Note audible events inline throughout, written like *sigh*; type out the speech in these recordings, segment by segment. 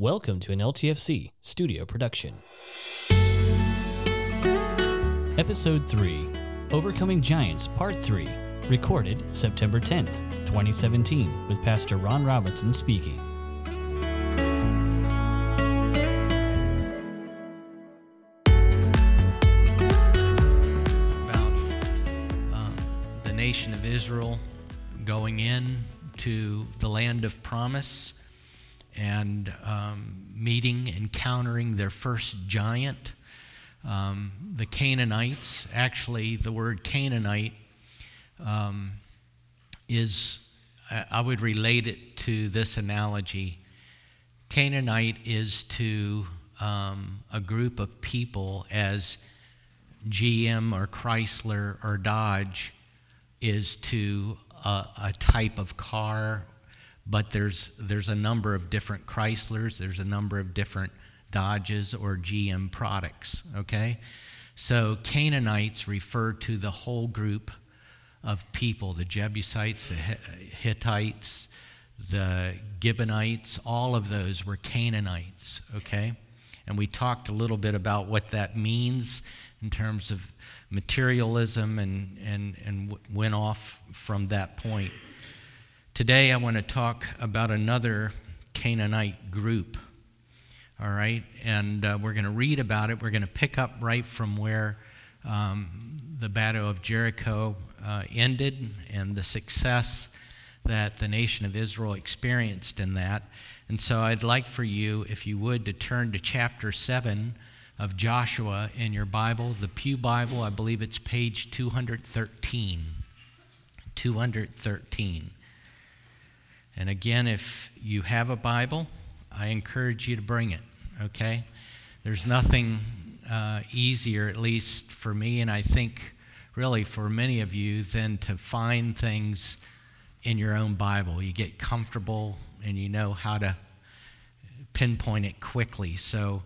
Welcome to an LTFC studio production. Episode 3 Overcoming Giants Part 3, recorded September 10th, 2017, with Pastor Ron Robinson speaking. about um, the nation of Israel going in to the land of promise and um, meeting, encountering their first giant, um, the Canaanites. Actually, the word Canaanite um, is, I would relate it to this analogy. Canaanite is to um, a group of people as GM or Chrysler or Dodge is to a, a type of car, but there's, there's a number of different Chryslers, there's a number of different Dodges or GM products, okay? So Canaanites refer to the whole group of people the Jebusites, the Hittites, the Gibeonites, all of those were Canaanites, okay? And we talked a little bit about what that means in terms of materialism and, and, and went off from that point. Today, I want to talk about another Canaanite group, all right? And uh, we're going to read about it. We're going to pick up right from where um, the Battle of Jericho uh, ended and the success that the nation of Israel experienced in that. And so I'd like for you, if you would, to turn to chapter 7 of Joshua in your Bible, the Pew Bible. I believe it's page 213. 213. And again, if you have a Bible, I encourage you to bring it, okay? There's nothing uh, easier, at least for me, and I think really for many of you, than to find things in your own Bible. You get comfortable and you know how to pinpoint it quickly. So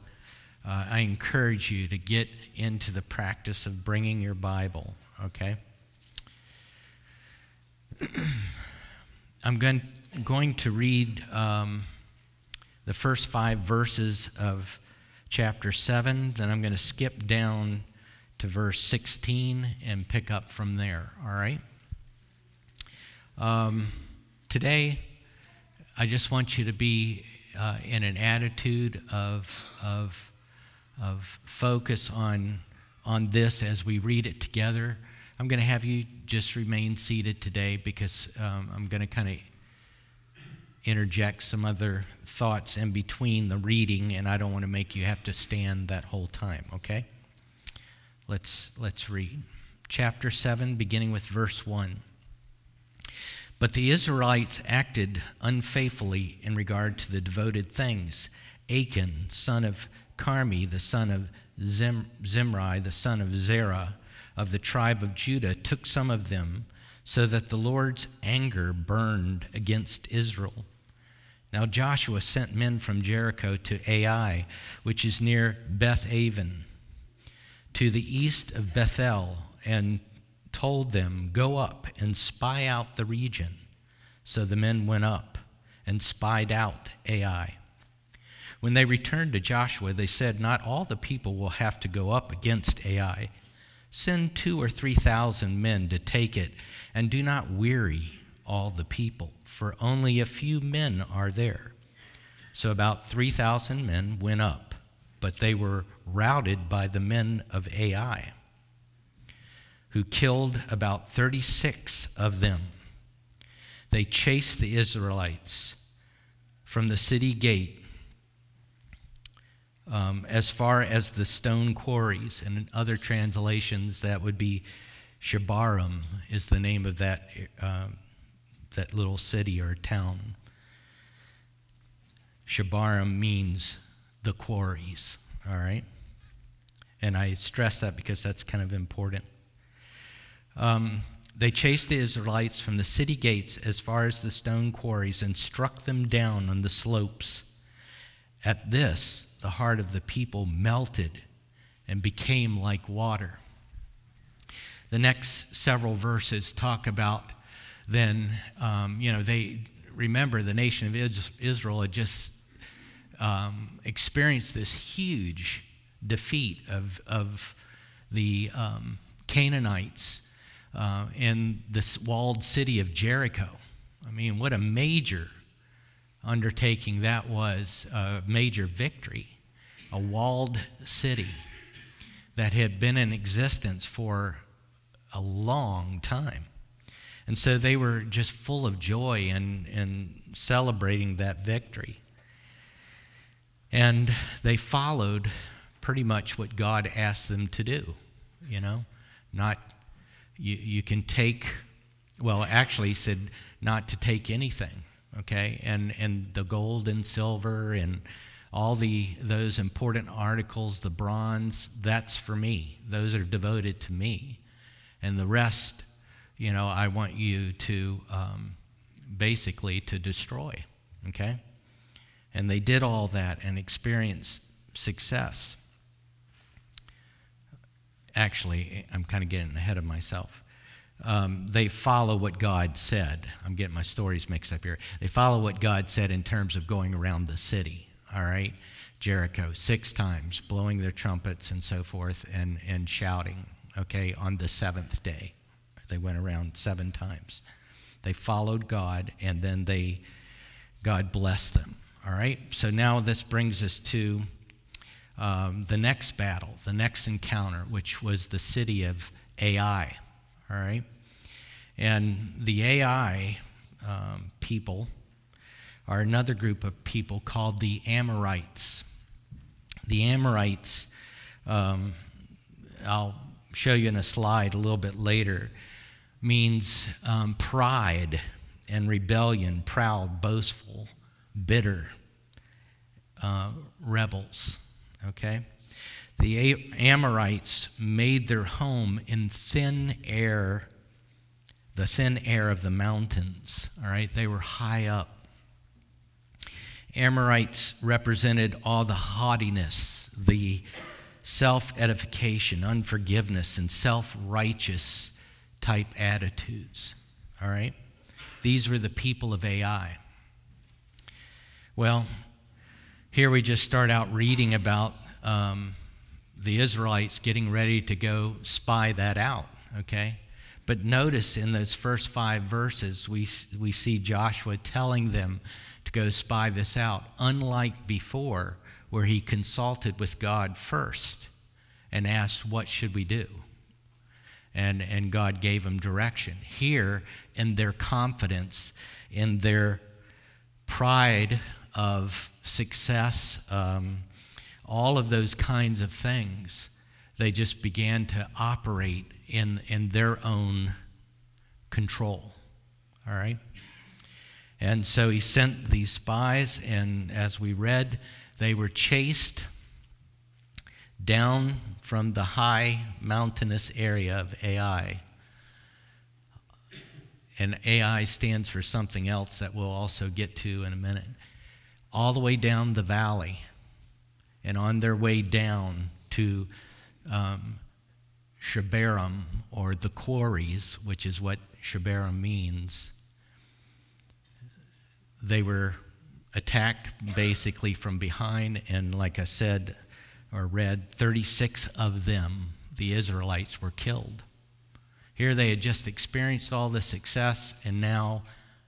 uh, I encourage you to get into the practice of bringing your Bible, okay? *clears throat* I'm going, going to read um, the first five verses of chapter 7, then I'm going to skip down to verse 16 and pick up from there, all right? Um, today, I just want you to be uh, in an attitude of, of, of focus on, on this as we read it together. I'm going to have you just remain seated today because um, I'm going to kind of interject some other thoughts in between the reading, and I don't want to make you have to stand that whole time, okay? Let's, let's read. Chapter 7, beginning with verse 1. But the Israelites acted unfaithfully in regard to the devoted things. Achan, son of Carmi, the son of Zim, Zimri, the son of Zerah, of the tribe of Judah, took some of them, so that the Lord's anger burned against Israel. Now Joshua sent men from Jericho to Ai, which is near Beth Aven, to the east of Bethel, and told them, Go up and spy out the region. So the men went up and spied out Ai. When they returned to Joshua, they said, Not all the people will have to go up against Ai. Send two or three thousand men to take it, and do not weary all the people, for only a few men are there. So about 3,000 men went up, but they were routed by the men of Ai who killed about 36 of them. They chased the Israelites from the city gate um, as far as the stone quarries. And in other translations, that would be Shebarim, is the name of that, um, that little city or town. Shebarim means the quarries, all right? And I stress that because that's kind of important. Um, they chased the Israelites from the city gates as far as the stone quarries and struck them down on the slopes. At this, the heart of the people melted and became like water. The next several verses talk about then, um, you know, they remember the nation of Israel had just um, experienced this huge defeat of, of the um, Canaanites uh, in this walled city of Jericho. I mean, what a major undertaking that was, a major victory. A walled city that had been in existence for a long time. And so they were just full of joy and, and celebrating that victory. And they followed pretty much what God asked them to do, you know, not, you, you can take, well, actually, he said not to take anything, okay, and, and the gold and silver and all the those important articles, the bronze, that's for me. Those are devoted to me, and the rest, you know, I want you to um, basically to destroy, okay. And they did all that and experienced success. Actually, I'm kind of getting ahead of myself. Um, they follow what God said. I'm getting my stories mixed up here. They follow what God said in terms of going around the city, all right? Jericho, six times, blowing their trumpets and so forth, and, and shouting, okay, on the seventh day. They went around seven times. They followed God, and then they, God blessed them. All right? So now this brings us to um, the next battle, the next encounter, which was the city of Ai. All right? And the Ai um, people are another group of people called the Amorites. The Amorites, um, I'll show you in a slide a little bit later, means um, pride and rebellion, proud, boastful bitter uh, rebels. Okay? The Amorites made their home in thin air, the thin air of the mountains. All right? They were high up. Amorites represented all the haughtiness, the self edification, unforgiveness, and self righteous type attitudes. All right? These were the people of Ai. Well, here we just start out reading about um, the Israelites getting ready to go spy that out, okay? But notice in those first five verses, we, we see Joshua telling them to go spy this out, unlike before, where he consulted with God first and asked, What should we do? And, and God gave them direction. Here, in their confidence, in their pride of success, um, all of those kinds of things, they just began to operate in, in their own control. All right? And so he sent these spies, and as we read, they were chased down from the high mountainous area of Ai. And Ai stands for something else that we'll also get to in a minute all the way down the valley and on their way down to um, or the quarries, which is what Shebarim means. They were attacked basically from behind, and like I said or read, 36 of them, the Israelites, were killed. Here they had just experienced all the success, and now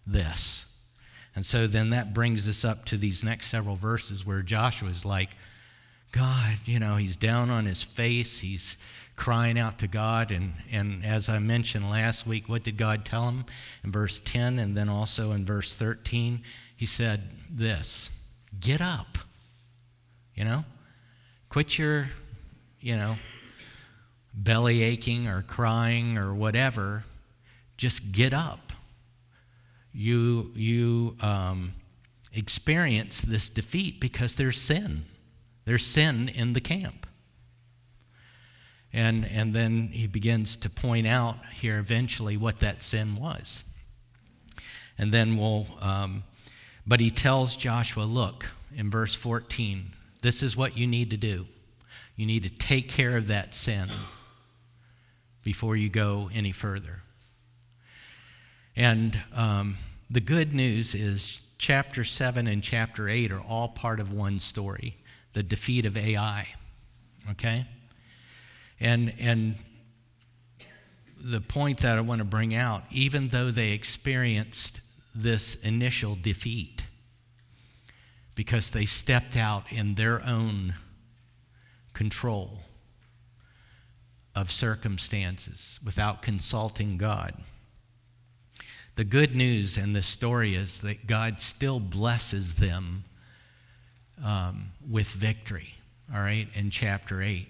this. And so then that brings us up to these next several verses where Joshua is like, God, you know, he's down on his face. He's crying out to God. And, and as I mentioned last week, what did God tell him? In verse 10 and then also in verse 13, he said this Get up. You know? Quit your, you know, belly aching or crying or whatever. Just get up you, you um, experience this defeat because there's sin. There's sin in the camp. And, and then he begins to point out here eventually what that sin was. And then we'll, um, but he tells Joshua, look, in verse 14, this is what you need to do. You need to take care of that sin before you go any further. And um, the good news is chapter 7 and chapter 8 are all part of one story the defeat of Ai. Okay? And, and the point that I want to bring out, even though they experienced this initial defeat, because they stepped out in their own control of circumstances without consulting God. The good news in this story is that God still blesses them um, with victory, all right, in chapter 8.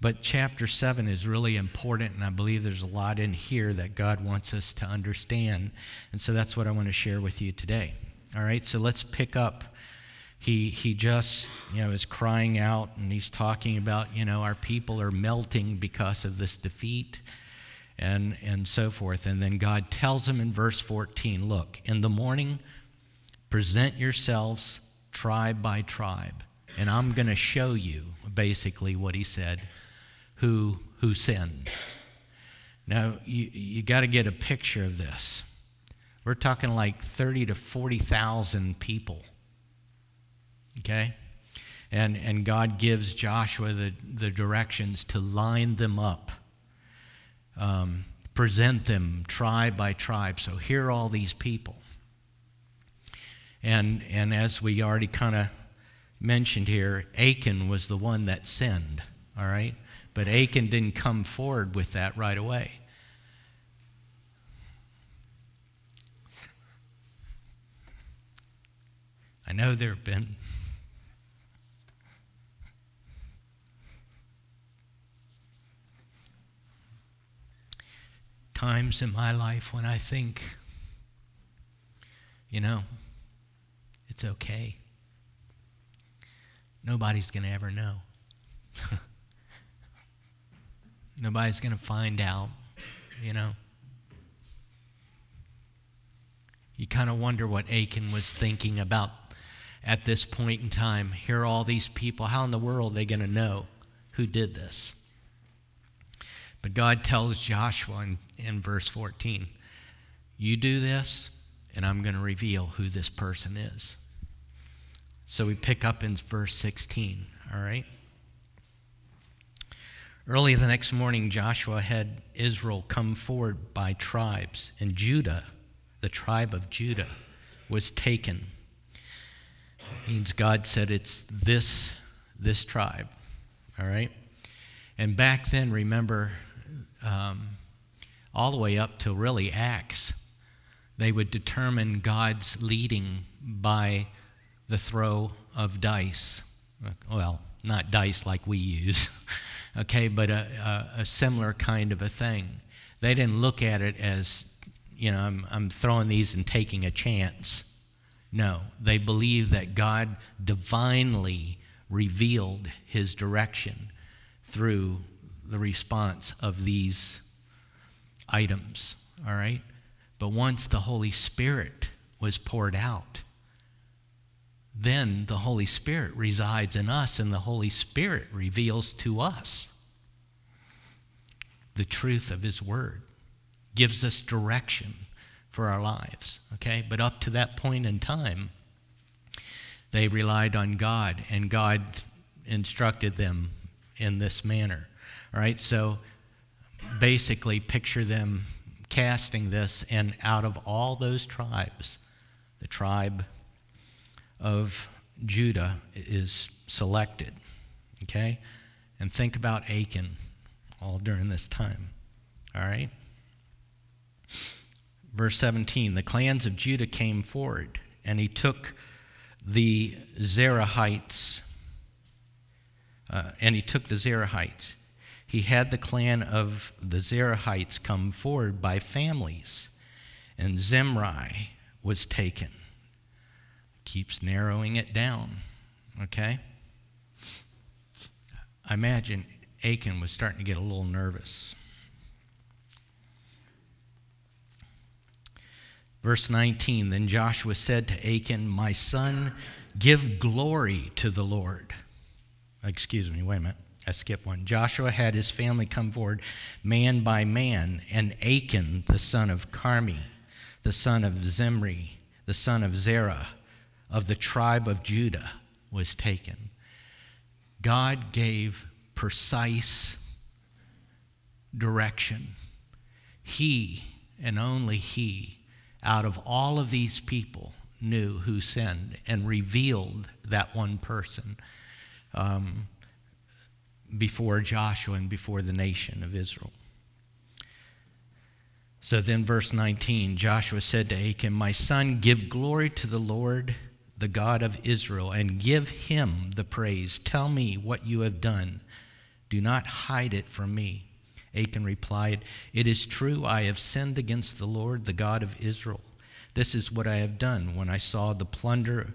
But chapter 7 is really important, and I believe there's a lot in here that God wants us to understand. And so that's what I want to share with you today. All right, so let's pick up. He, he just, you know, is crying out and he's talking about, you know, our people are melting because of this defeat and, and so forth. And then God tells him in verse 14 look, in the morning, present yourselves tribe by tribe, and I'm going to show you basically what he said who, who sinned. Now, you, you got to get a picture of this. We're talking like 30 to 40,000 people. Okay? And, and God gives Joshua the, the directions to line them up, um, present them tribe by tribe. So here are all these people. And, and as we already kind of mentioned here, Achan was the one that sinned, all right? But Achan didn't come forward with that right away. I know there have been times in my life when I think, you know, it's okay. Nobody's going to ever know. *laughs* Nobody's going to find out, you know. You kind of wonder what Achan was thinking about at this point in time. Here are all these people. How in the world are they going to know who did this? But God tells Joshua in, in verse 14, You do this, and I'm going to reveal who this person is. So we pick up in verse 16, all right? Early the next morning, Joshua had Israel come forward by tribes, and Judah, the tribe of Judah, was taken. means God said it's this this tribe, all right. And back then, remember, um, all the way up to really Acts, they would determine God's leading by the throw of dice. Well, not dice like we use. *laughs* okay, but a, a, a, similar kind of a thing. They didn't look at it as, you know, I'm, I'm throwing these and taking a chance. No, they believed that God divinely revealed his direction through the response of these items, all right? But once the Holy Spirit was poured out, then the Holy Spirit resides in us, and the Holy Spirit reveals to us the truth of His Word, gives us direction for our lives. Okay? But up to that point in time, they relied on God, and God instructed them in this manner. All right? So basically, picture them casting this, and out of all those tribes, the tribe of Judah is selected. Okay? And think about Achan all during this time. All right? Verse 17 The clans of Judah came forward, and he took the Zerahites, uh, and he took the Zerahites. He had the clan of the Zerahites come forward by families, and Zimri was taken keeps narrowing it down. Okay? I imagine Achan was starting to get a little nervous. Verse 19 Then Joshua said to Achan, My son, give glory to the Lord. Excuse me, wait a minute. I skipped one. Joshua had his family come forward man by man, and Achan, the son of Carmi, the son of Zimri, the son of Zerah, of the tribe of Judah, was taken. God gave precise direction. He, and only He, out of all of these people, knew who sinned and revealed that one person um, before Joshua and before the nation of Israel. So then, verse 19 Joshua said to Achan, My son, give glory to the Lord, the God of Israel, and give him the praise. Tell me what you have done. Do not hide it from me. Achan replied, It is true, I have sinned against the Lord, the God of Israel. This is what I have done when I saw the plunder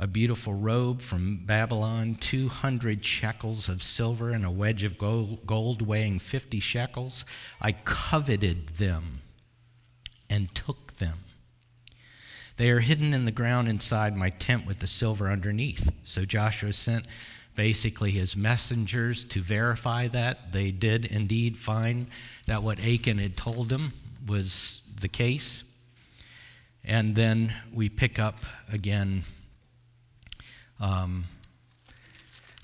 a beautiful robe from Babylon, 200 shekels of silver, and a wedge of gold weighing 50 shekels. I coveted them and took them. They are hidden in the ground inside my tent with the silver underneath. So Joshua sent basically his messengers to verify that. They did indeed find that what Achan had told him was the case. And then we pick up again um,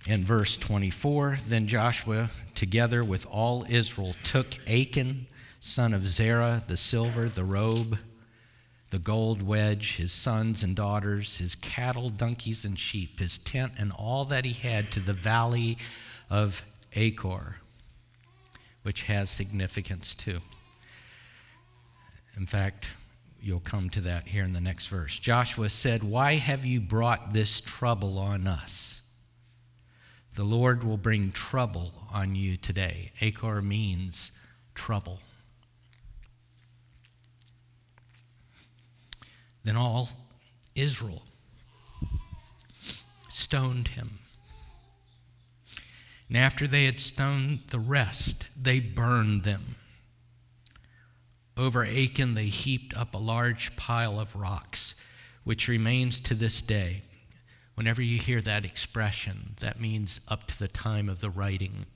in verse 24, then Joshua, together with all Israel, took Achan, son of Zerah, the silver, the robe, the gold wedge, his sons and daughters, his cattle, donkeys, and sheep, his tent, and all that he had to the valley of Achor, which has significance too. In fact, You'll come to that here in the next verse. Joshua said, Why have you brought this trouble on us? The Lord will bring trouble on you today. Achor means trouble. Then all Israel stoned him. And after they had stoned the rest, they burned them. Over Achan, they heaped up a large pile of rocks, which remains to this day. Whenever you hear that expression, that means up to the time of the writing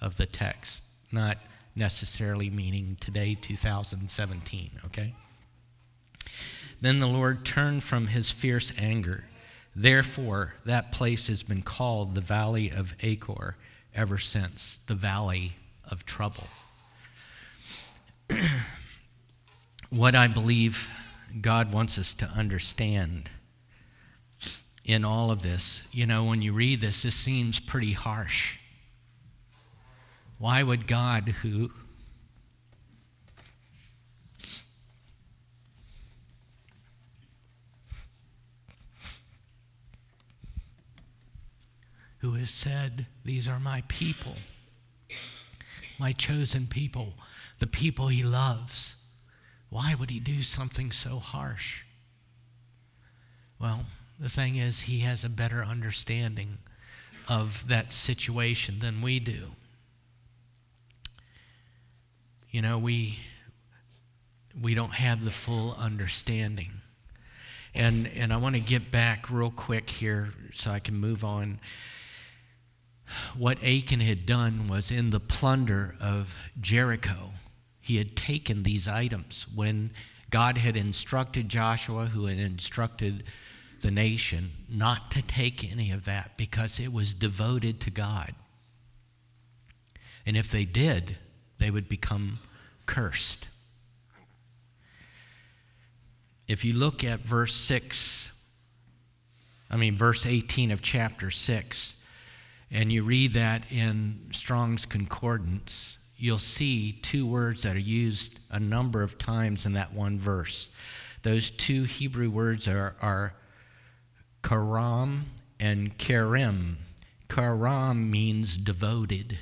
of the text, not necessarily meaning today, 2017, okay? Then the Lord turned from his fierce anger. Therefore, that place has been called the Valley of Achor ever since, the Valley of Trouble. *clears throat* what I believe God wants us to understand in all of this. You know, when you read this, this seems pretty harsh. Why would God, who who has said, These are my people, my chosen people, the people he loves. Why would he do something so harsh? Well, the thing is, he has a better understanding of that situation than we do. You know, we we don't have the full understanding. And and I want to get back real quick here so I can move on. What Achan had done was in the plunder of Jericho he had taken these items when God had instructed Joshua, who had instructed the nation, not to take any of that because it was devoted to God. And if they did, they would become cursed. If you look at verse 6, I mean, verse 18 of chapter 6, and you read that in Strong's Concordance, you'll see two words that are used a number of times in that one verse. Those two Hebrew words are, are karam and karim. Karam means devoted,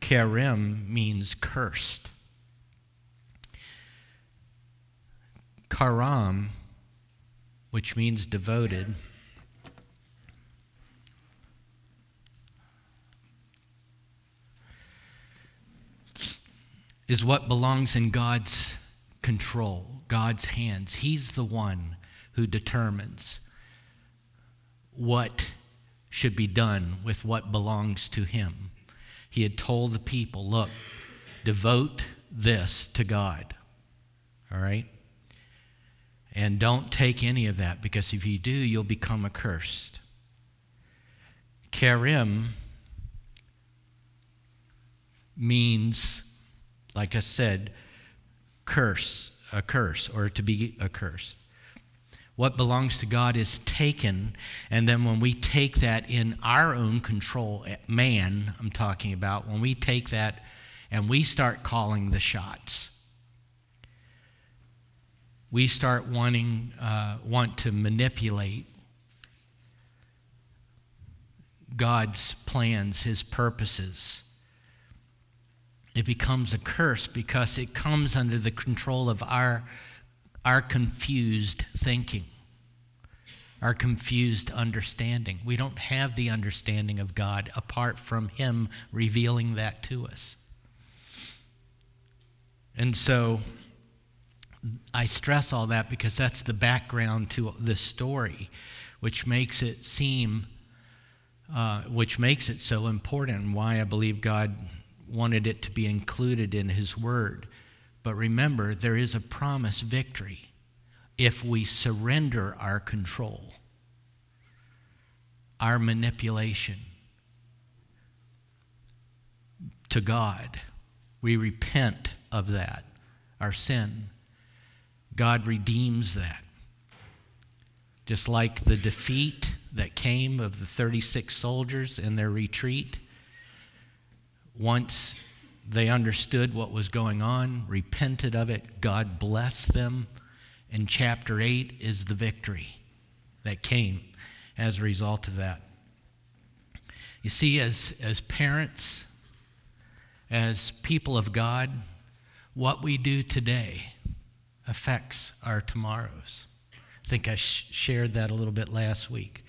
karim means cursed. Karam, which means devoted, is what belongs in God's control, God's hands. He's the one who determines what should be done with what belongs to Him. He had told the people, look, devote this to God. All right? And don't take any of that because if you do, you'll become accursed. Karim means, like I said, curse, a curse, or to be a curse. What belongs to God is taken, and then when we take that in our own control, eh, man, I'm talking about, when we take that and we start calling the shots, we start wanting, uh, want to manipulate God's plans, His purposes. It becomes a curse because it comes under the control of our, our confused thinking, our confused understanding. We don't have the understanding of God apart from Him revealing that to us. And so I stress all that because that's the background to the story, which makes it seem, uh, which makes it so important, why I believe God wanted it to be included in His Word. But remember, there is a promise victory if we surrender our control, our manipulation to God. We repent of that, our sin. God redeems that. Just like the defeat that came of the 36 soldiers in their retreat, once they understood what was going on, repented of it, God blessed them. And chapter 8 is the victory that came as a result of that. You see, as, as parents, as people of God, what we do today affects our tomorrows. I think I sh- shared that a little bit last week.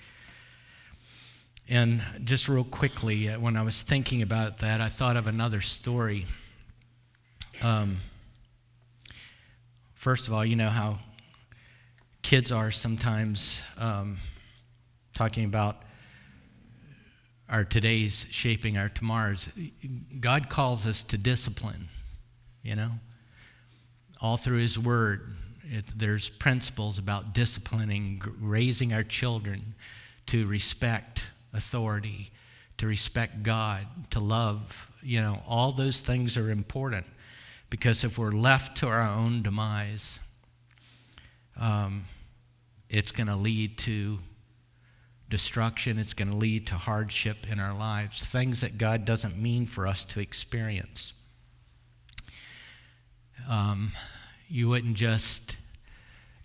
And just real quickly, uh, when I was thinking about that, I thought of another story. Um, first of all, you know how kids are sometimes um, talking about our today's shaping our tomorrows. God calls us to discipline, you know, all through His Word. It, there's principles about disciplining, raising our children to respect authority, to respect God, to love. You know, all those things are important because if we're left to our own demise, um, it's going to lead to destruction, it's going to lead to hardship in our lives, things that God doesn't mean for us to experience. Um, you wouldn't just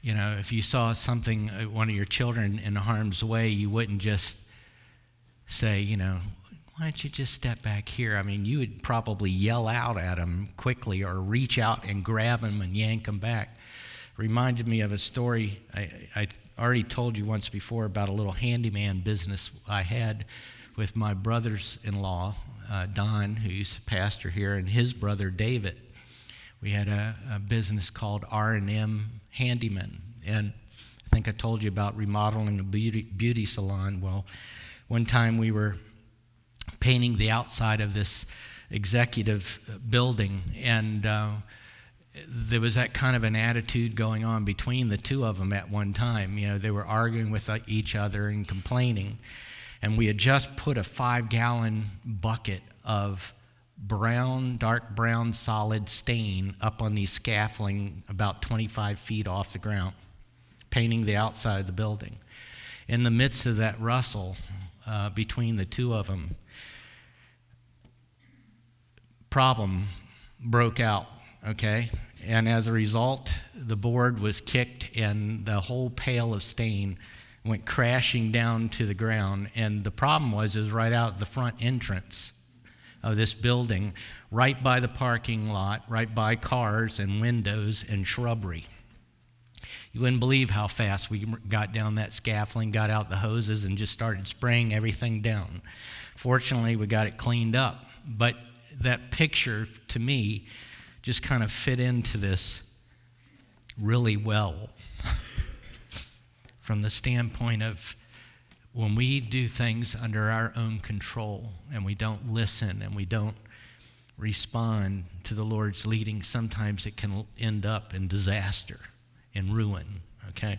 you know, if you saw something, uh, one of your children in harm's way, you wouldn't just say, you know, why don't you just step back here? I mean, you would probably yell out at him quickly or reach out and grab him and yank him back. Reminded me of a story I, I already told you once before about a little handyman business I had with my brothers in law, uh, Don, who's a pastor here, and his brother David. We had a, a business called R&M Handyman. And I think I told you about remodeling a beauty, beauty salon. Well, one time we were painting the outside of this executive building, and uh, there was that kind of an attitude going on between the two of them at one time. You know, they were arguing with each other and complaining. And we had just put a five gallon bucket of brown, dark brown, solid stain up on the scaffolding about 25 feet off the ground, painting the outside of the building. In the midst of that rustle, uh, between the two of them, problem broke out, okay? And as a result, the board was kicked and the whole pail of stain went crashing down to the ground. And the problem was, was right out the front entrance of this building, right by the parking lot, right by cars and windows and shrubbery. You wouldn't believe how fast we got down that scaffolding, got out the hoses, and just started spraying everything down. Fortunately, we got it cleaned up. But that picture, to me, just kind of fit into this really well *laughs* from the standpoint of when we do things under our own control and we don't listen and we don't respond to the Lord's leading, sometimes it can end up in disaster in ruin, okay?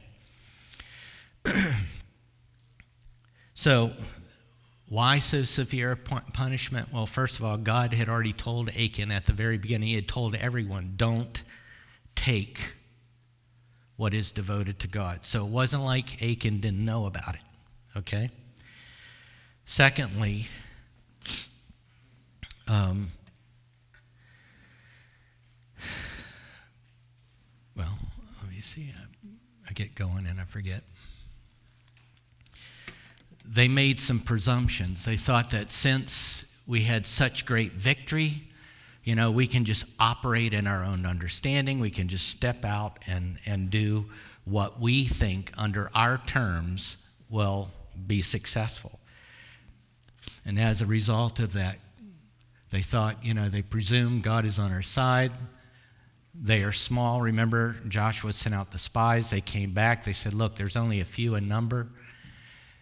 *clears throat* so, why so severe punishment? Well, first of all, God had already told Achan at the very beginning, He had told everyone, don't take what is devoted to God. So it wasn't like Achan didn't know about it, okay? Secondly, um, well, let me see. I, I get going and I forget. They made some presumptions. They thought that since we had such great victory, you know, we can just operate in our own understanding. We can just step out and, and do what we think under our terms will be successful. And as a result of that, they thought, you know, they presume God is on our side. They are small. Remember, Joshua sent out the spies. They came back. They said, look, there's only a few in number.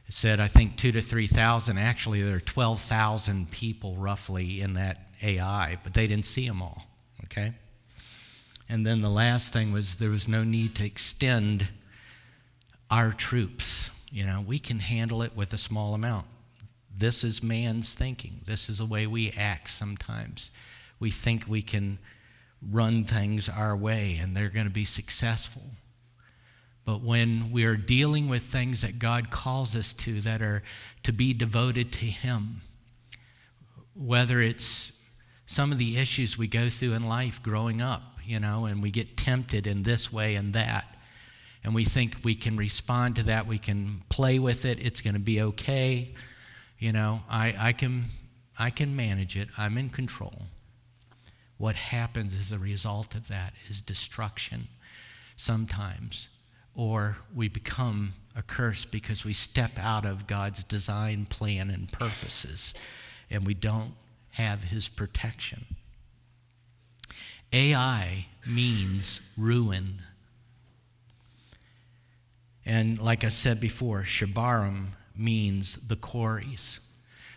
It said, I think two to 3,000. Actually, there are 12,000 people roughly in that Ai, but they didn't see them all, okay? And then the last thing was there was no need to extend our troops. You know, we can handle it with a small amount. This is man's thinking. This is the way we act sometimes. We think we can run things our way and they're going to be successful. But when we are dealing with things that God calls us to that are to be devoted to Him, whether it's some of the issues we go through in life growing up, you know, and we get tempted in this way and that. And we think we can respond to that, we can play with it, it's going to be okay. You know, I, I, can, I can manage it, I'm in control. What happens as a result of that is destruction sometimes, or we become a curse because we step out of God's design, plan, and purposes, and we don't have his protection. Ai means ruin. And like I said before, Shebarim means the quarries.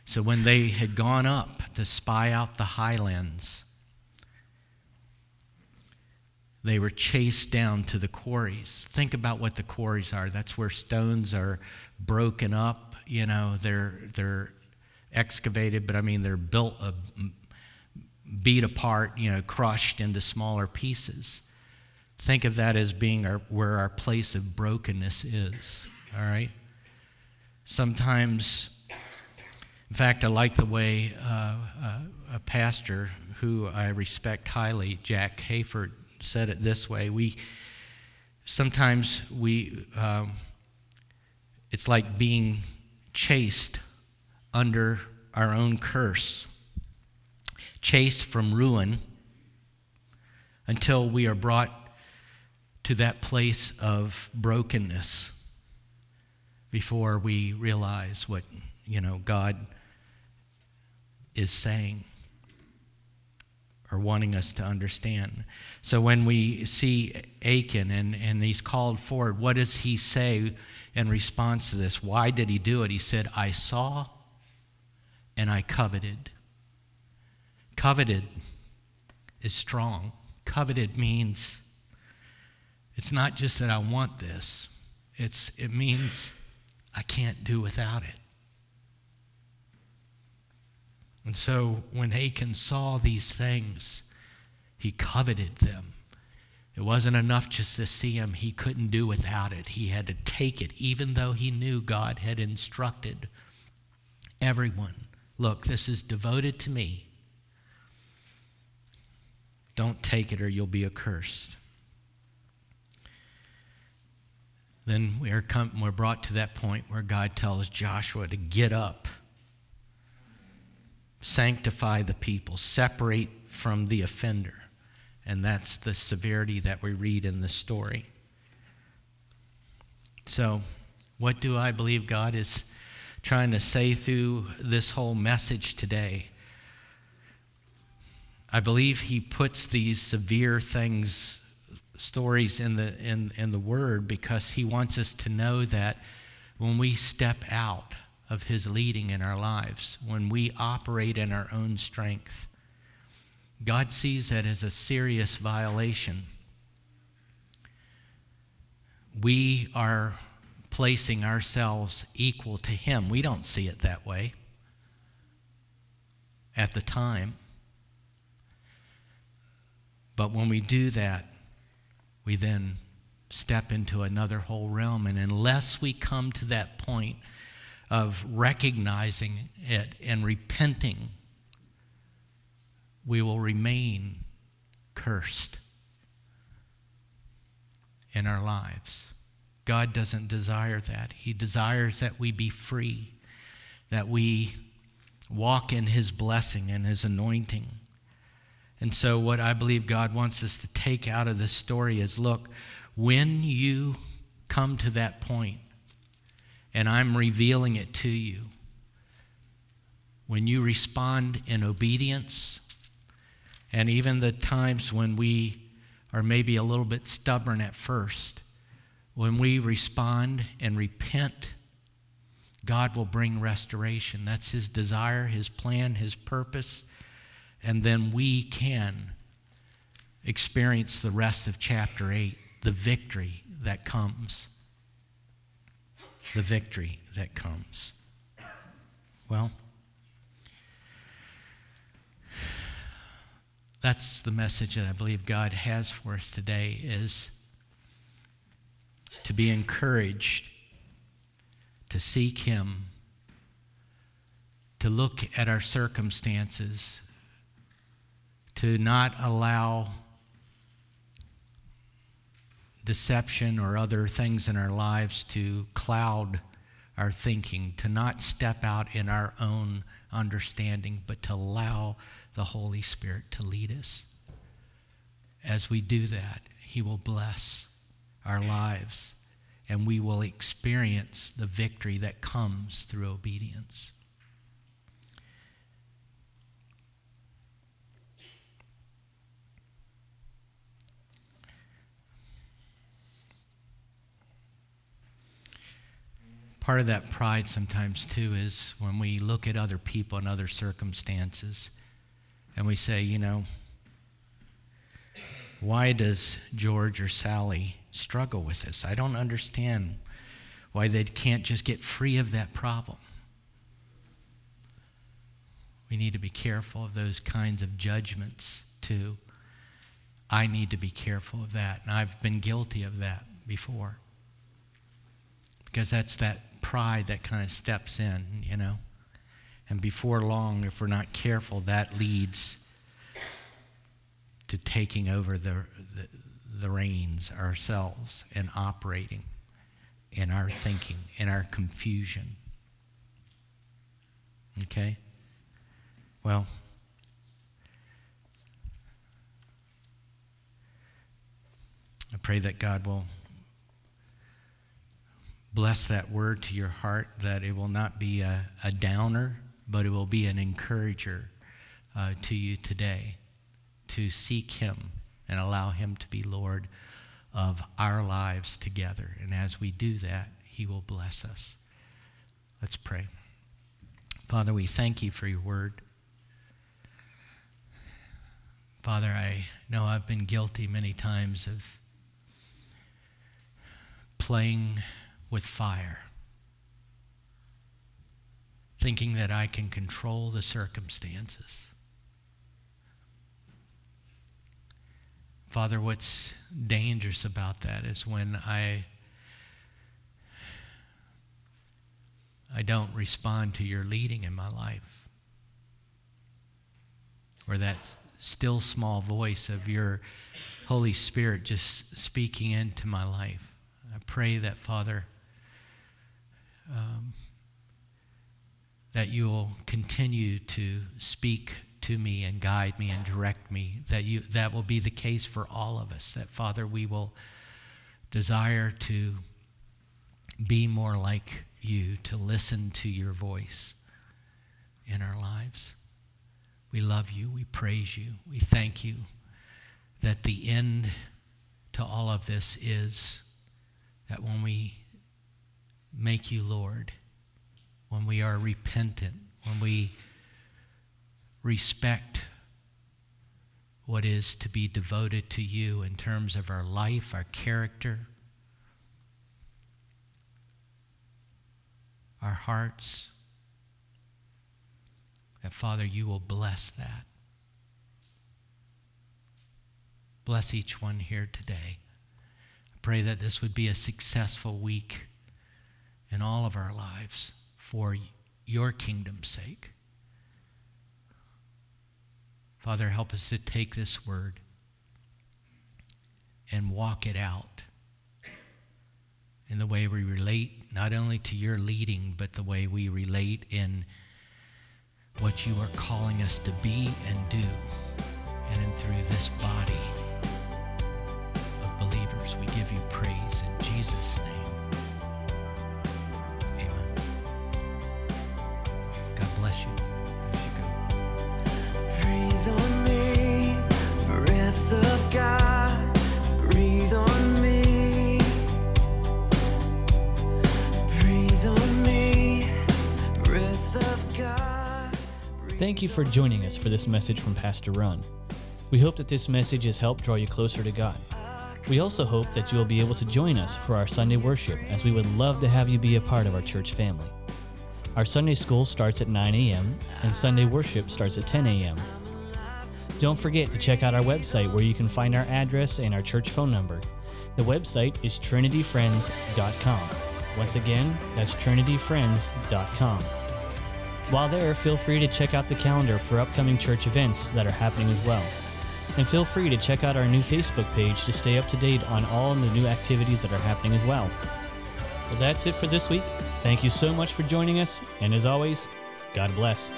So when they had gone up to spy out the highlands, they were chased down to the quarries. Think about what the quarries are. That's where stones are broken up. You know, they're, they're excavated, but I mean they're built, uh, beat apart, you know, crushed into smaller pieces. Think of that as being our, where our place of brokenness is, all right? Sometimes, in fact, I like the way uh, uh, a pastor who I respect highly, Jack Hayford, said it this way. We sometimes we um, it's like being chased under our own curse, chased from ruin until we are brought to that place of brokenness before we realize what you know God is saying or wanting us to understand. So when we see Achan and, and he's called forward, what does he say in response to this? Why did he do it? He said, I saw and I coveted. Coveted is strong. Coveted means it's not just that I want this, it's, it means I can't do without it. And so when Achan saw these things, he coveted them. It wasn't enough just to see him, he couldn't do without it. He had to take it, even though he knew God had instructed everyone Look, this is devoted to me. Don't take it or you'll be accursed. Then we are come, we're brought to that point where God tells Joshua to get up, sanctify the people, separate from the offender. And that's the severity that we read in the story. So, what do I believe God is trying to say through this whole message today. I believe he puts these severe things, stories in the, in, in the Word because he wants us to know that when we step out of his leading in our lives, when we operate in our own strength, God sees that as a serious violation. we are placing ourselves equal to Him. We don't see it that way at the time. But when we do that, we then step into another whole realm. And unless we come to that point of recognizing it and repenting, we will remain cursed in our lives. God doesn't desire that. He desires that we be free, that we walk in His blessing and His anointing. And so, what I believe God wants us to take out of this story is look, when you come to that point, and I'm revealing it to you, when you respond in obedience, and even the times when we are maybe a little bit stubborn at first, when we respond and repent, God will bring restoration. That's His desire, His plan, His purpose. And then we can experience the rest of chapter 8, the victory that comes. The victory that comes. Well, that's the message that I believe God has for us today is to be encouraged to seek him to look at our circumstances to not allow deception or other things in our lives to cloud our thinking, to not step out in our own understanding, but to allow the Holy Spirit to lead us. As we do that, He will bless our lives and we will experience the victory that comes through obedience. Part of that pride sometimes too is when we look at other people and other circumstances and we say, you know, why does George or Sally struggle with this? I don't understand why they can't just get free of that problem. We need to be careful of those kinds of judgments too. I need to be careful of that, and I've been guilty of that before. Because that's that pride that kind of steps in, you know. And before long, if we're not careful, that leads to taking over the, the, the reins ourselves and operating in our thinking, in our confusion. Okay? Well, I pray that God will bless that word to your heart, that it will not be a, a downer, but it will be an encourager uh, to you today to seek Him and allow Him to be Lord of our lives together. And as we do that, He will bless us. Let's pray. Father, we thank you for your word. Father, I know I've been guilty many times of playing with fire, thinking that I can control the circumstances. Father, what's dangerous about that is when I I don't respond to your leading in my life. Or that still small voice of your Holy Spirit just speaking into my life. I pray that, Father, um, that you will continue to speak to me and guide me and direct me, that, you, that will be the case for all of us. That, Father, we will desire to be more like you, to listen to your voice in our lives. We love you. We praise you. We thank you that the end to all of this is that when we make you Lord, when we are repentant, when we respect what is to be devoted to you in terms of our life, our character, our hearts. That, Father, you will bless that. Bless each one here today. I pray that this would be a successful week in all of our lives for your kingdom's sake. Father, help us to take this word and walk it out in the way we relate not only to your leading, but the way we relate in what you are calling us to be and do. And in through this body of believers, we give you praise in Jesus' name. Thank you for joining us for this message from Pastor Ron. We hope that this message has helped draw you closer to God. We also hope that you will be able to join us for our Sunday worship, as we would love to have you be a part of our church family. Our Sunday school starts at 9 a.m., and Sunday worship starts at 10 a.m. Don't forget to check out our website where you can find our address and our church phone number. The website is trinityfriends.com. Once again, that's trinityfriends.com. While there, feel free to check out the calendar for upcoming church events that are happening as well. And feel free to check out our new Facebook page to stay up to date on all the new activities that are happening as well. Well, that's it for this week. Thank you so much for joining us, and as always, God bless.